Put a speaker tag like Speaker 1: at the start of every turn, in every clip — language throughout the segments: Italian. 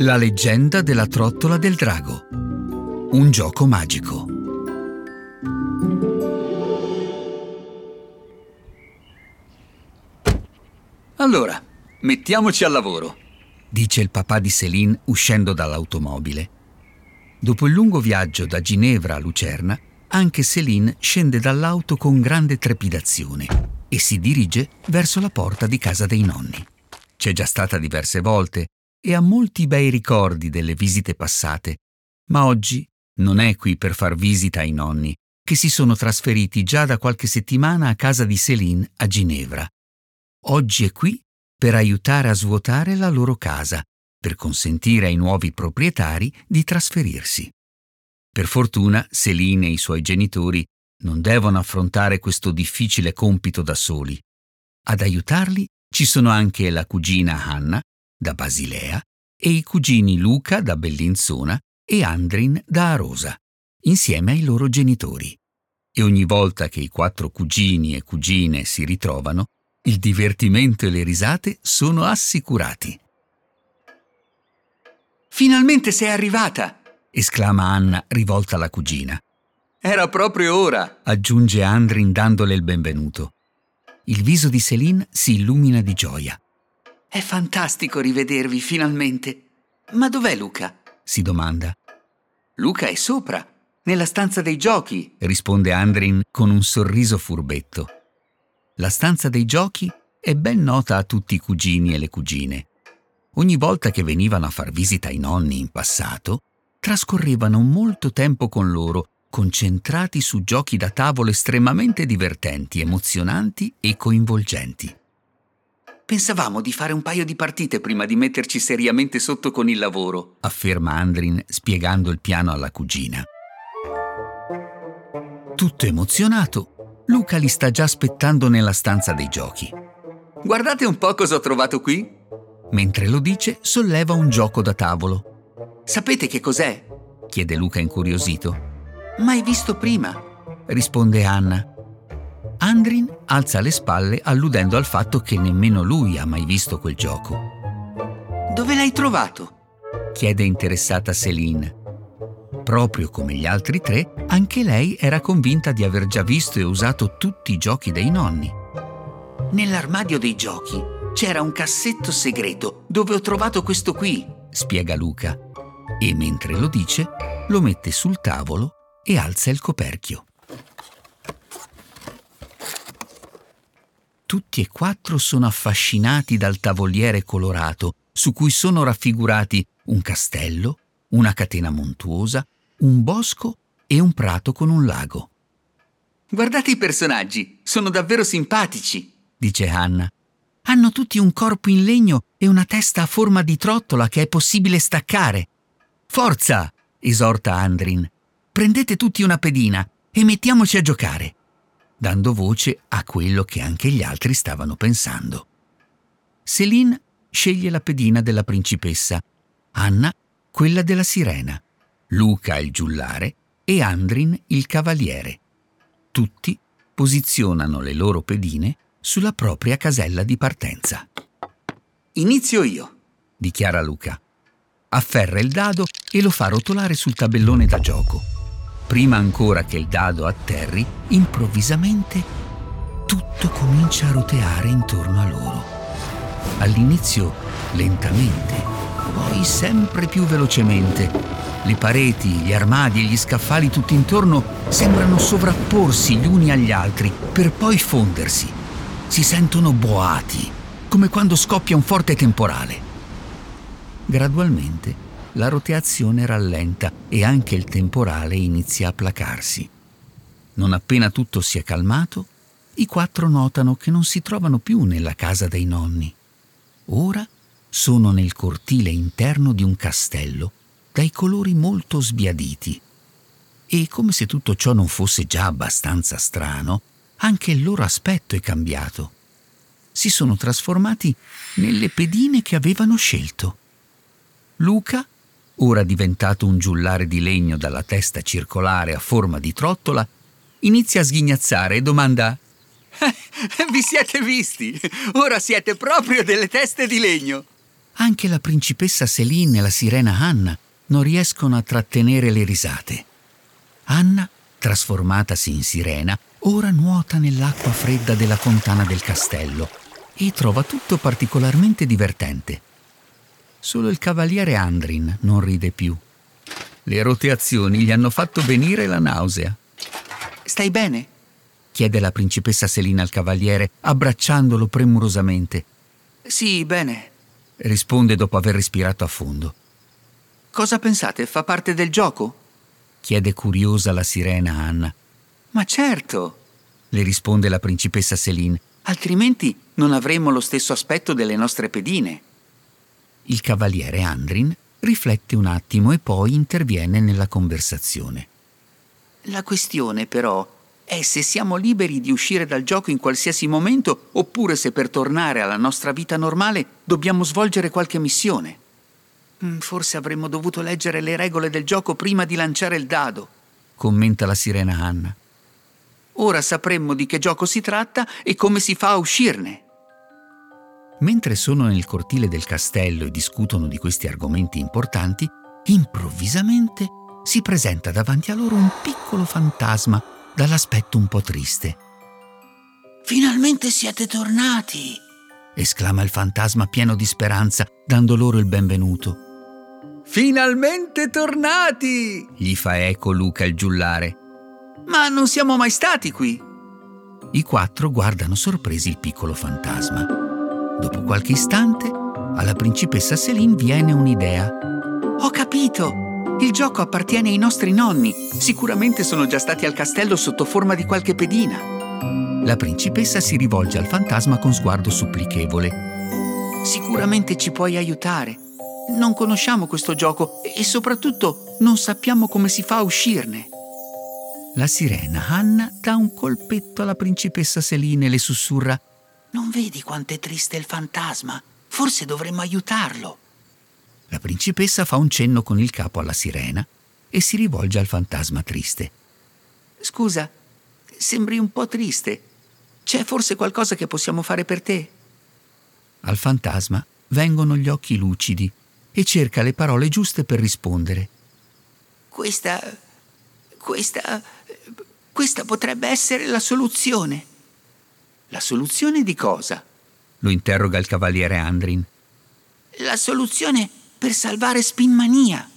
Speaker 1: La leggenda della trottola del drago. Un gioco magico.
Speaker 2: Allora, mettiamoci al lavoro,
Speaker 1: dice il papà di Céline uscendo dall'automobile. Dopo il lungo viaggio da Ginevra a Lucerna, anche Céline scende dall'auto con grande trepidazione e si dirige verso la porta di casa dei nonni. C'è già stata diverse volte e ha molti bei ricordi delle visite passate, ma oggi non è qui per far visita ai nonni, che si sono trasferiti già da qualche settimana a casa di Céline a Ginevra. Oggi è qui per aiutare a svuotare la loro casa, per consentire ai nuovi proprietari di trasferirsi. Per fortuna, Céline e i suoi genitori non devono affrontare questo difficile compito da soli. Ad aiutarli ci sono anche la cugina Hanna, da Basilea, e i cugini Luca, da Bellinzona, e Andrin, da Arosa, insieme ai loro genitori. E ogni volta che i quattro cugini e cugine si ritrovano, il divertimento e le risate sono assicurati.
Speaker 2: Finalmente sei arrivata!
Speaker 1: esclama Anna rivolta alla cugina.
Speaker 2: Era proprio ora,
Speaker 1: aggiunge Andrin dandole il benvenuto. Il viso di Céline si illumina di gioia.
Speaker 2: È fantastico rivedervi finalmente. Ma dov'è Luca?
Speaker 1: si domanda.
Speaker 2: Luca è sopra, nella stanza dei giochi,
Speaker 1: risponde Andrin con un sorriso furbetto. La stanza dei giochi è ben nota a tutti i cugini e le cugine. Ogni volta che venivano a far visita ai nonni in passato, trascorrevano molto tempo con loro, concentrati su giochi da tavolo estremamente divertenti, emozionanti e coinvolgenti.
Speaker 2: Pensavamo di fare un paio di partite prima di metterci seriamente sotto con il lavoro,
Speaker 1: afferma Andrin spiegando il piano alla cugina. Tutto emozionato, Luca li sta già aspettando nella stanza dei giochi.
Speaker 2: Guardate un po' cosa ho trovato qui.
Speaker 1: Mentre lo dice, solleva un gioco da tavolo.
Speaker 2: Sapete che cos'è?
Speaker 1: chiede Luca incuriosito.
Speaker 2: Mai visto prima,
Speaker 1: risponde Anna. Andrin alza le spalle alludendo al fatto che nemmeno lui ha mai visto quel gioco.
Speaker 2: Dove l'hai trovato?
Speaker 1: chiede interessata Céline. Proprio come gli altri tre, anche lei era convinta di aver già visto e usato tutti i giochi dei nonni.
Speaker 2: Nell'armadio dei giochi c'era un cassetto segreto dove ho trovato questo qui,
Speaker 1: spiega Luca. E mentre lo dice, lo mette sul tavolo e alza il coperchio. Tutti e quattro sono affascinati dal tavoliere colorato, su cui sono raffigurati un castello, una catena montuosa, un bosco e un prato con un lago.
Speaker 2: Guardate i personaggi, sono davvero simpatici,
Speaker 1: dice Anna. Hanno tutti un corpo in legno e una testa a forma di trottola che è possibile staccare. Forza! esorta Andrin. Prendete tutti una pedina e mettiamoci a giocare dando voce a quello che anche gli altri stavano pensando. Céline sceglie la pedina della principessa, Anna quella della sirena, Luca il giullare e Andrin il cavaliere. Tutti posizionano le loro pedine sulla propria casella di partenza.
Speaker 2: Inizio io,
Speaker 1: dichiara Luca. Afferra il dado e lo fa rotolare sul tabellone da gioco prima ancora che il dado atterri, improvvisamente tutto comincia a roteare intorno a loro. All'inizio lentamente, poi sempre più velocemente. Le pareti, gli armadi e gli scaffali tutti intorno sembrano sovrapporsi gli uni agli altri per poi fondersi. Si sentono boati, come quando scoppia un forte temporale. Gradualmente la roteazione rallenta e anche il temporale inizia a placarsi. Non appena tutto si è calmato, i quattro notano che non si trovano più nella casa dei nonni. Ora sono nel cortile interno di un castello dai colori molto sbiaditi. E come se tutto ciò non fosse già abbastanza strano, anche il loro aspetto è cambiato. Si sono trasformati nelle pedine che avevano scelto. Luca ora diventato un giullare di legno dalla testa circolare a forma di trottola, inizia a sghignazzare e domanda
Speaker 2: Vi siete visti? Ora siete proprio delle teste di legno.
Speaker 1: Anche la principessa Céline e la sirena Anna non riescono a trattenere le risate. Anna, trasformatasi in sirena, ora nuota nell'acqua fredda della fontana del castello e trova tutto particolarmente divertente. Solo il cavaliere Andrin non ride più. Le roteazioni gli hanno fatto venire la nausea.
Speaker 2: Stai bene?
Speaker 1: chiede la principessa Selina al cavaliere, abbracciandolo premurosamente.
Speaker 2: Sì, bene,
Speaker 1: risponde dopo aver respirato a fondo.
Speaker 2: Cosa pensate? Fa parte del gioco?
Speaker 1: chiede curiosa la sirena Anna.
Speaker 2: Ma certo,
Speaker 1: le risponde la principessa Selin.
Speaker 2: Altrimenti non avremmo lo stesso aspetto delle nostre pedine.
Speaker 1: Il cavaliere Andrin riflette un attimo e poi interviene nella conversazione.
Speaker 2: La questione, però, è se siamo liberi di uscire dal gioco in qualsiasi momento oppure se per tornare alla nostra vita normale dobbiamo svolgere qualche missione. Mm, forse avremmo dovuto leggere le regole del gioco prima di lanciare il dado,
Speaker 1: commenta la sirena Anna.
Speaker 2: Ora sapremmo di che gioco si tratta e come si fa a uscirne.
Speaker 1: Mentre sono nel cortile del castello e discutono di questi argomenti importanti, improvvisamente si presenta davanti a loro un piccolo fantasma dall'aspetto un po' triste.
Speaker 3: Finalmente siete tornati!
Speaker 1: esclama il fantasma pieno di speranza, dando loro il benvenuto.
Speaker 2: Finalmente tornati! gli fa eco Luca il giullare. Ma non siamo mai stati qui.
Speaker 1: I quattro guardano sorpresi il piccolo fantasma. Dopo qualche istante, alla principessa Céline viene un'idea.
Speaker 2: Ho capito! Il gioco appartiene ai nostri nonni. Sicuramente sono già stati al castello sotto forma di qualche pedina.
Speaker 1: La principessa si rivolge al fantasma con sguardo supplichevole.
Speaker 2: Sicuramente ci puoi aiutare. Non conosciamo questo gioco e soprattutto non sappiamo come si fa a uscirne.
Speaker 1: La sirena Anna dà un colpetto alla principessa Selina e le sussurra
Speaker 3: Non vedi quanto è triste il fantasma? Forse dovremmo aiutarlo.
Speaker 1: La principessa fa un cenno con il capo alla sirena e si rivolge al fantasma triste.
Speaker 2: Scusa, sembri un po' triste. C'è forse qualcosa che possiamo fare per te?
Speaker 1: Al fantasma vengono gli occhi lucidi e cerca le parole giuste per rispondere.
Speaker 3: Questa... questa... questa potrebbe essere la soluzione.
Speaker 2: La soluzione di cosa?
Speaker 1: lo interroga il cavaliere Andrin.
Speaker 3: La soluzione per salvare Spinmania.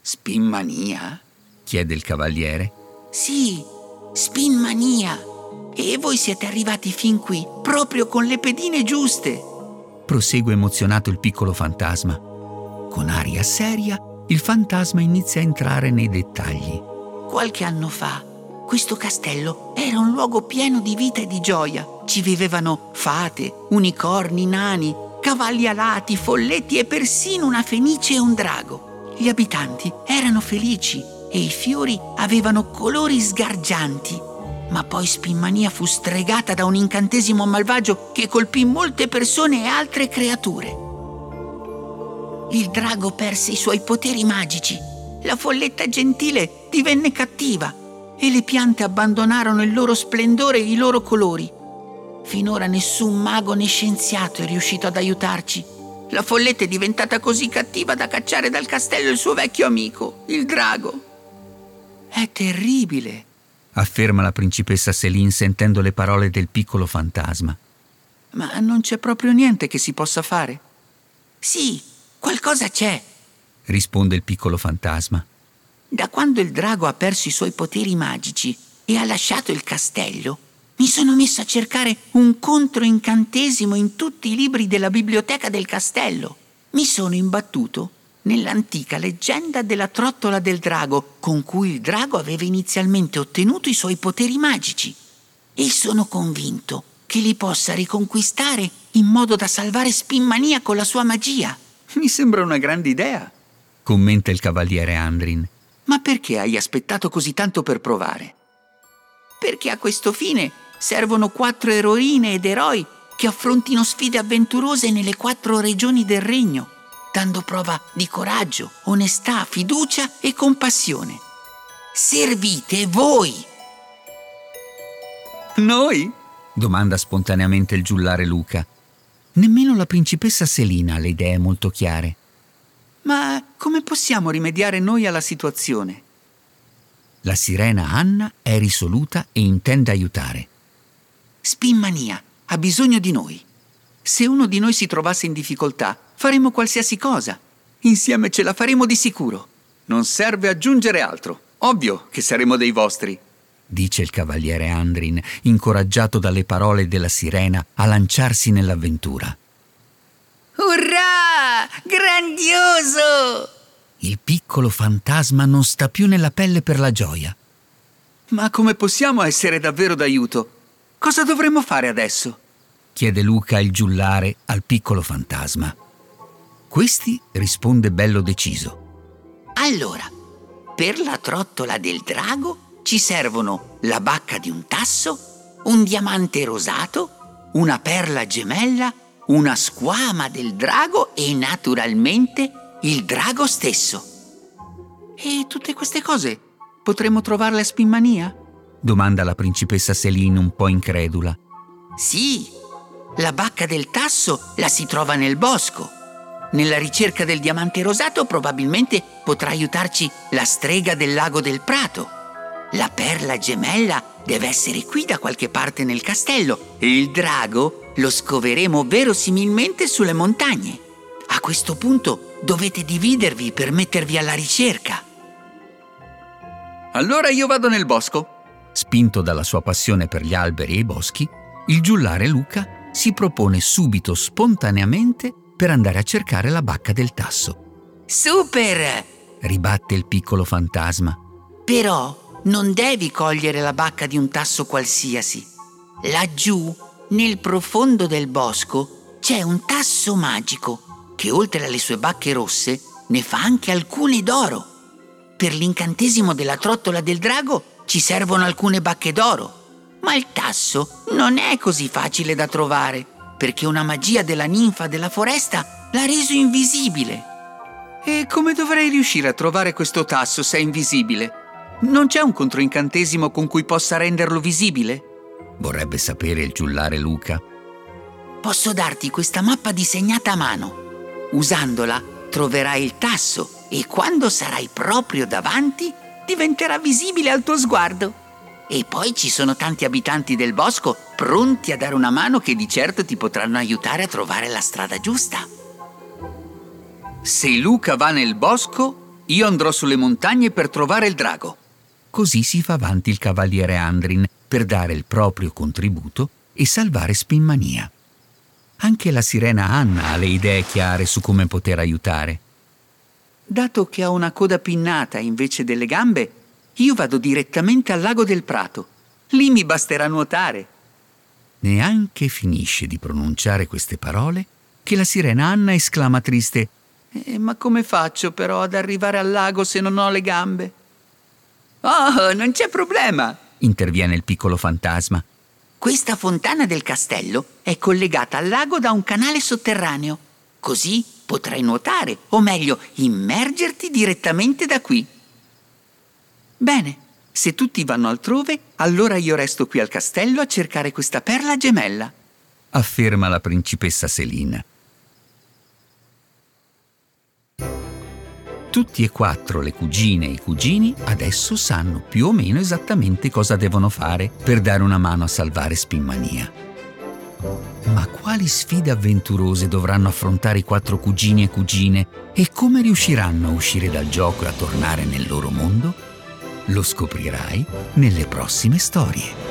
Speaker 2: Spinmania?
Speaker 1: chiede il cavaliere.
Speaker 3: Sì, Spinmania. E voi siete arrivati fin qui, proprio con le pedine giuste.
Speaker 1: Prosegue emozionato il piccolo fantasma. Con aria seria, il fantasma inizia a entrare nei dettagli.
Speaker 3: Qualche anno fa, questo castello era un luogo pieno di vita e di gioia. Ci vivevano fate, unicorni, nani, cavalli alati, folletti e persino una fenice e un drago. Gli abitanti erano felici e i fiori avevano colori sgargianti. Ma poi Spinmania fu stregata da un incantesimo malvagio che colpì molte persone e altre creature. Il drago perse i suoi poteri magici, la folletta gentile divenne cattiva e le piante abbandonarono il loro splendore e i loro colori. Finora nessun mago né scienziato è riuscito ad aiutarci. La folletta è diventata così cattiva da cacciare dal castello il suo vecchio amico, il drago.
Speaker 2: È terribile,
Speaker 1: afferma la principessa Céline sentendo le parole del piccolo fantasma.
Speaker 2: Ma non c'è proprio niente che si possa fare?
Speaker 3: Sì, qualcosa c'è,
Speaker 1: risponde il piccolo fantasma.
Speaker 3: Da quando il drago ha perso i suoi poteri magici e ha lasciato il castello, mi sono messo a cercare un controincantesimo in tutti i libri della biblioteca del castello. Mi sono imbattuto nell'antica leggenda della trottola del drago, con cui il drago aveva inizialmente ottenuto i suoi poteri magici. E sono convinto che li possa riconquistare in modo da salvare Spinmania con la sua magia.
Speaker 2: Mi sembra una grande idea,
Speaker 1: commenta il cavaliere Andrin.
Speaker 2: Ma perché hai aspettato così tanto per provare?
Speaker 3: Perché a questo fine servono quattro eroine ed eroi che affrontino sfide avventurose nelle quattro regioni del regno, dando prova di coraggio, onestà, fiducia e compassione. Servite voi!
Speaker 2: Noi?
Speaker 1: domanda spontaneamente il giullare Luca. Nemmeno la principessa Selina ha le idee molto chiare.
Speaker 2: Ma come possiamo rimediare noi alla situazione?
Speaker 1: La sirena Anna è risoluta e intende aiutare.
Speaker 2: Spinmania ha bisogno di noi. Se uno di noi si trovasse in difficoltà, faremo qualsiasi cosa. Insieme ce la faremo di sicuro. Non serve aggiungere altro. Ovvio che saremo dei vostri.
Speaker 1: Dice il cavaliere Andrin, incoraggiato dalle parole della sirena a lanciarsi nell'avventura.
Speaker 3: Grandioso!
Speaker 1: Il piccolo fantasma non sta più nella pelle per la gioia.
Speaker 2: Ma come possiamo essere davvero d'aiuto? Cosa dovremmo fare adesso?
Speaker 1: chiede Luca il giullare al piccolo fantasma. Questi risponde bello deciso.
Speaker 3: Allora, per la trottola del drago ci servono la bacca di un tasso, un diamante rosato, una perla gemella una squama del drago e naturalmente il drago stesso.
Speaker 2: E tutte queste cose potremmo trovarle a Spinmania?
Speaker 1: domanda la principessa Selin un po' incredula.
Speaker 3: Sì, la bacca del tasso la si trova nel bosco. Nella ricerca del diamante rosato probabilmente potrà aiutarci la strega del lago del prato. La perla gemella deve essere qui da qualche parte nel castello e il drago lo scoveremo verosimilmente sulle montagne. A questo punto dovete dividervi per mettervi alla ricerca.
Speaker 2: Allora io vado nel bosco.
Speaker 1: Spinto dalla sua passione per gli alberi e i boschi, il giullare Luca si propone subito spontaneamente per andare a cercare la bacca del tasso.
Speaker 3: Super!
Speaker 1: ribatte il piccolo fantasma.
Speaker 3: Però non devi cogliere la bacca di un tasso qualsiasi. Laggiù nel profondo del bosco c'è un tasso magico che oltre alle sue bacche rosse ne fa anche alcune d'oro. Per l'incantesimo della trottola del drago ci servono alcune bacche d'oro, ma il tasso non è così facile da trovare perché una magia della ninfa della foresta l'ha reso invisibile.
Speaker 2: E come dovrei riuscire a trovare questo tasso se è invisibile? Non c'è un controincantesimo con cui possa renderlo visibile?
Speaker 1: Vorrebbe sapere il giullare Luca.
Speaker 3: Posso darti questa mappa disegnata a mano. Usandola troverai il tasso e quando sarai proprio davanti diventerà visibile al tuo sguardo. E poi ci sono tanti abitanti del bosco pronti a dare una mano che di certo ti potranno aiutare a trovare la strada giusta.
Speaker 2: Se Luca va nel bosco, io andrò sulle montagne per trovare il drago.
Speaker 1: Così si fa avanti il cavaliere Andrin per dare il proprio contributo e salvare Spinmania. Anche la sirena Anna ha le idee chiare su come poter aiutare.
Speaker 2: Dato che ha una coda pinnata invece delle gambe, io vado direttamente al lago del Prato. Lì mi basterà nuotare.
Speaker 1: Neanche finisce di pronunciare queste parole che la sirena Anna esclama triste
Speaker 2: eh, Ma come faccio però ad arrivare al lago se non ho le gambe? Oh, non c'è problema,
Speaker 1: interviene il piccolo fantasma.
Speaker 3: Questa fontana del castello è collegata al lago da un canale sotterraneo. Così potrai nuotare, o meglio, immergerti direttamente da qui.
Speaker 2: Bene, se tutti vanno altrove, allora io resto qui al castello a cercare questa perla gemella.
Speaker 1: Afferma la principessa Selina. Tutti e quattro le cugine e i cugini adesso sanno più o meno esattamente cosa devono fare per dare una mano a salvare Spinmania. Ma quali sfide avventurose dovranno affrontare i quattro cugini e cugine e come riusciranno a uscire dal gioco e a tornare nel loro mondo? Lo scoprirai nelle prossime storie.